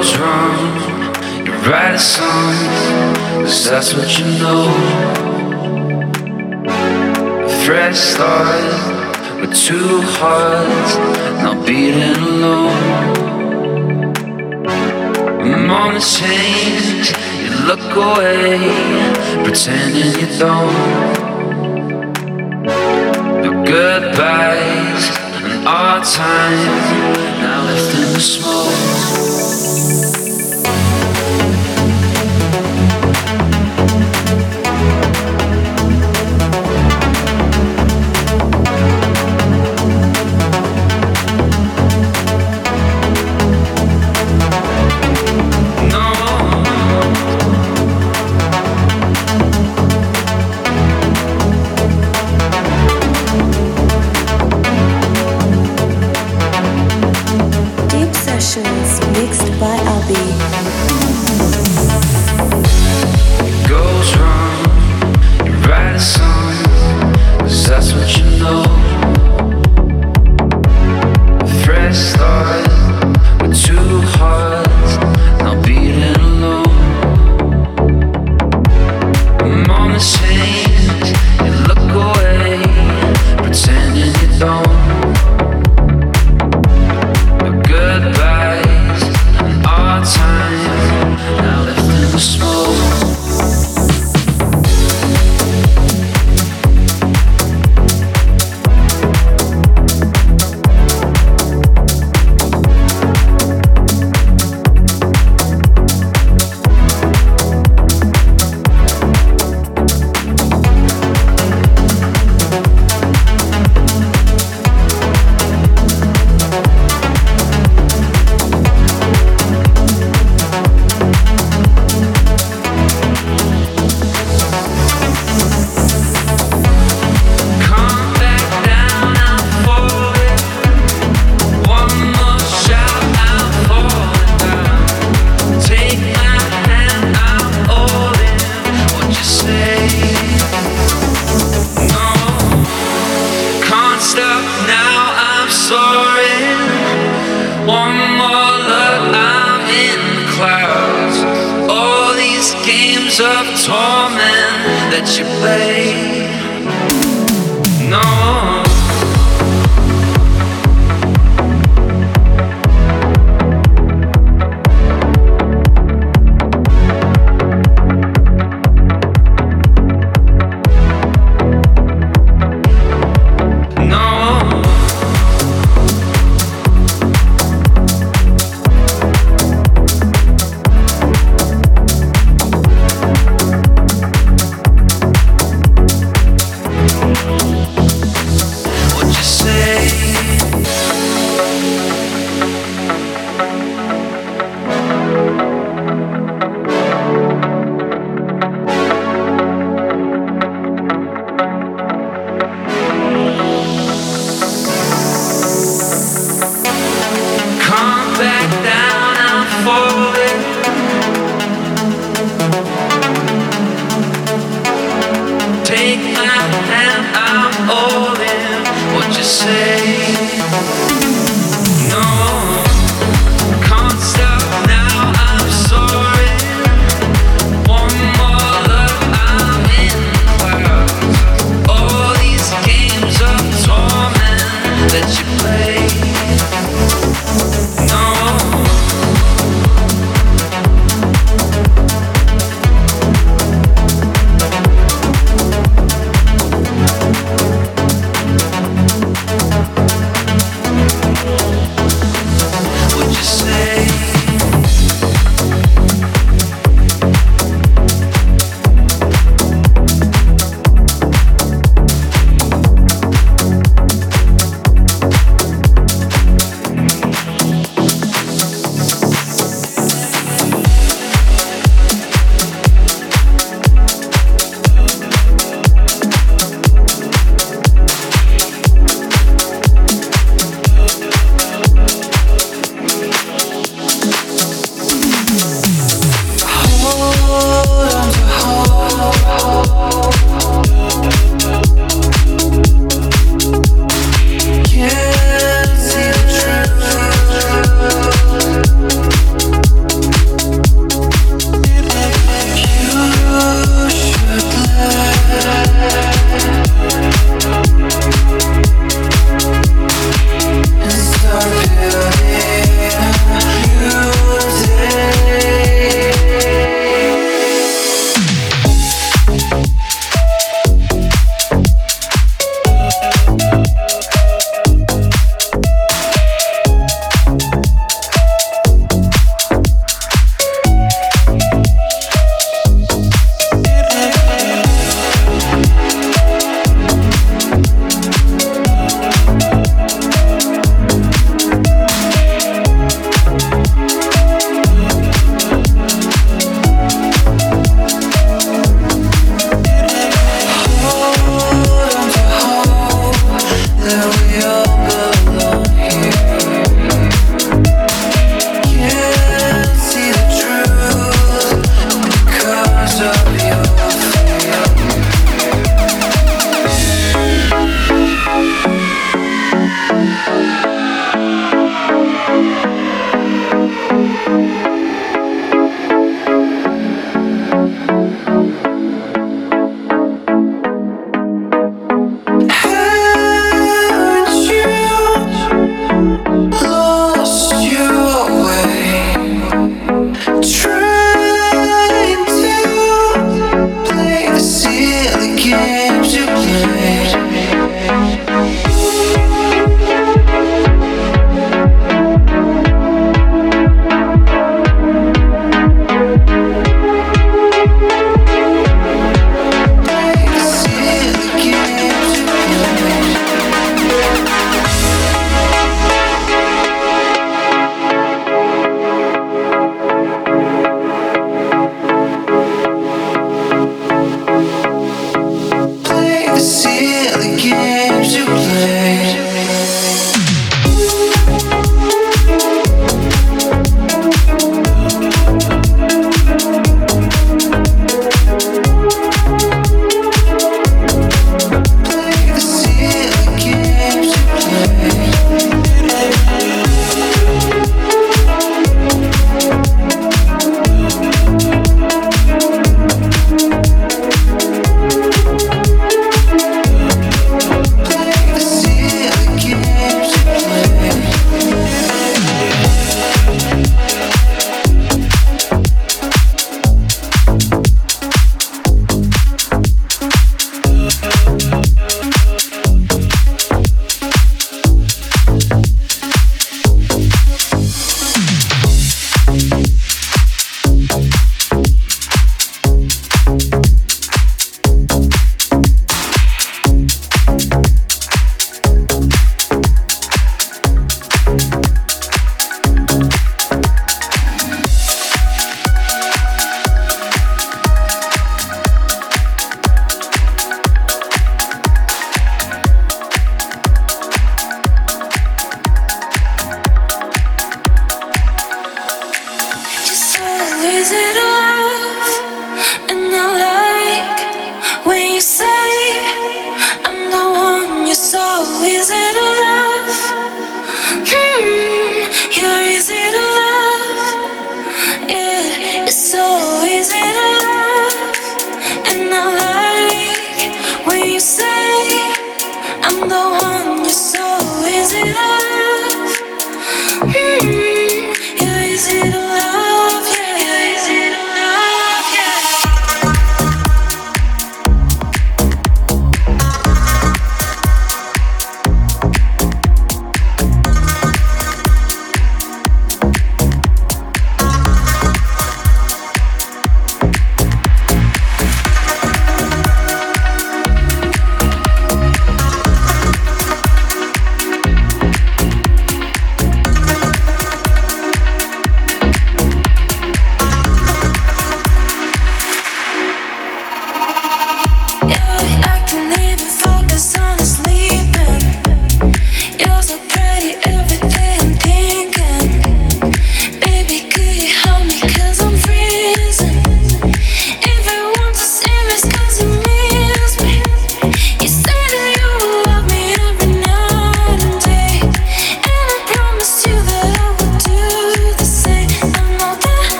goes wrong, you write a song, cause that's what you know. A fresh start with two hearts, not beating alone. I'm on change, you look away, pretending you don't. The goodbyes and our time now left in the smoke.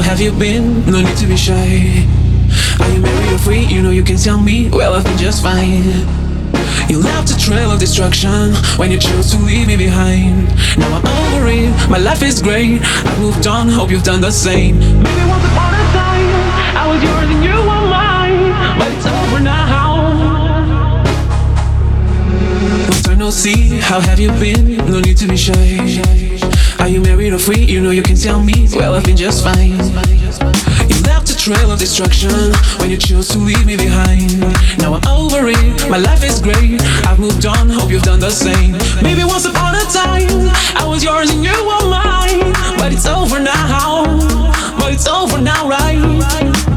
How have you been? No need to be shy. Are you married or free? You know you can tell me. Well, I've been just fine. You left a trail of destruction when you chose to leave me behind. Now I'm over it, my life is great. I moved on, hope you've done the same. Maybe once upon a time, I was yours and you were mine. But it's over now. Long time no see, how have you been? No need to be shy. Are you married or free? You know you can tell me. Well, I've been just fine. You left a trail of destruction when you chose to leave me behind. Now I'm over it, my life is great. I've moved on, hope you've done the same. Maybe once upon a time, I was yours and you were mine. But it's over now, but it's over now, right?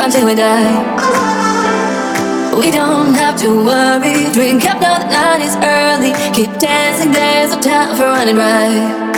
until we die. We don't have to worry. Drink up now, the night is early. Keep dancing, there's no time for running dry.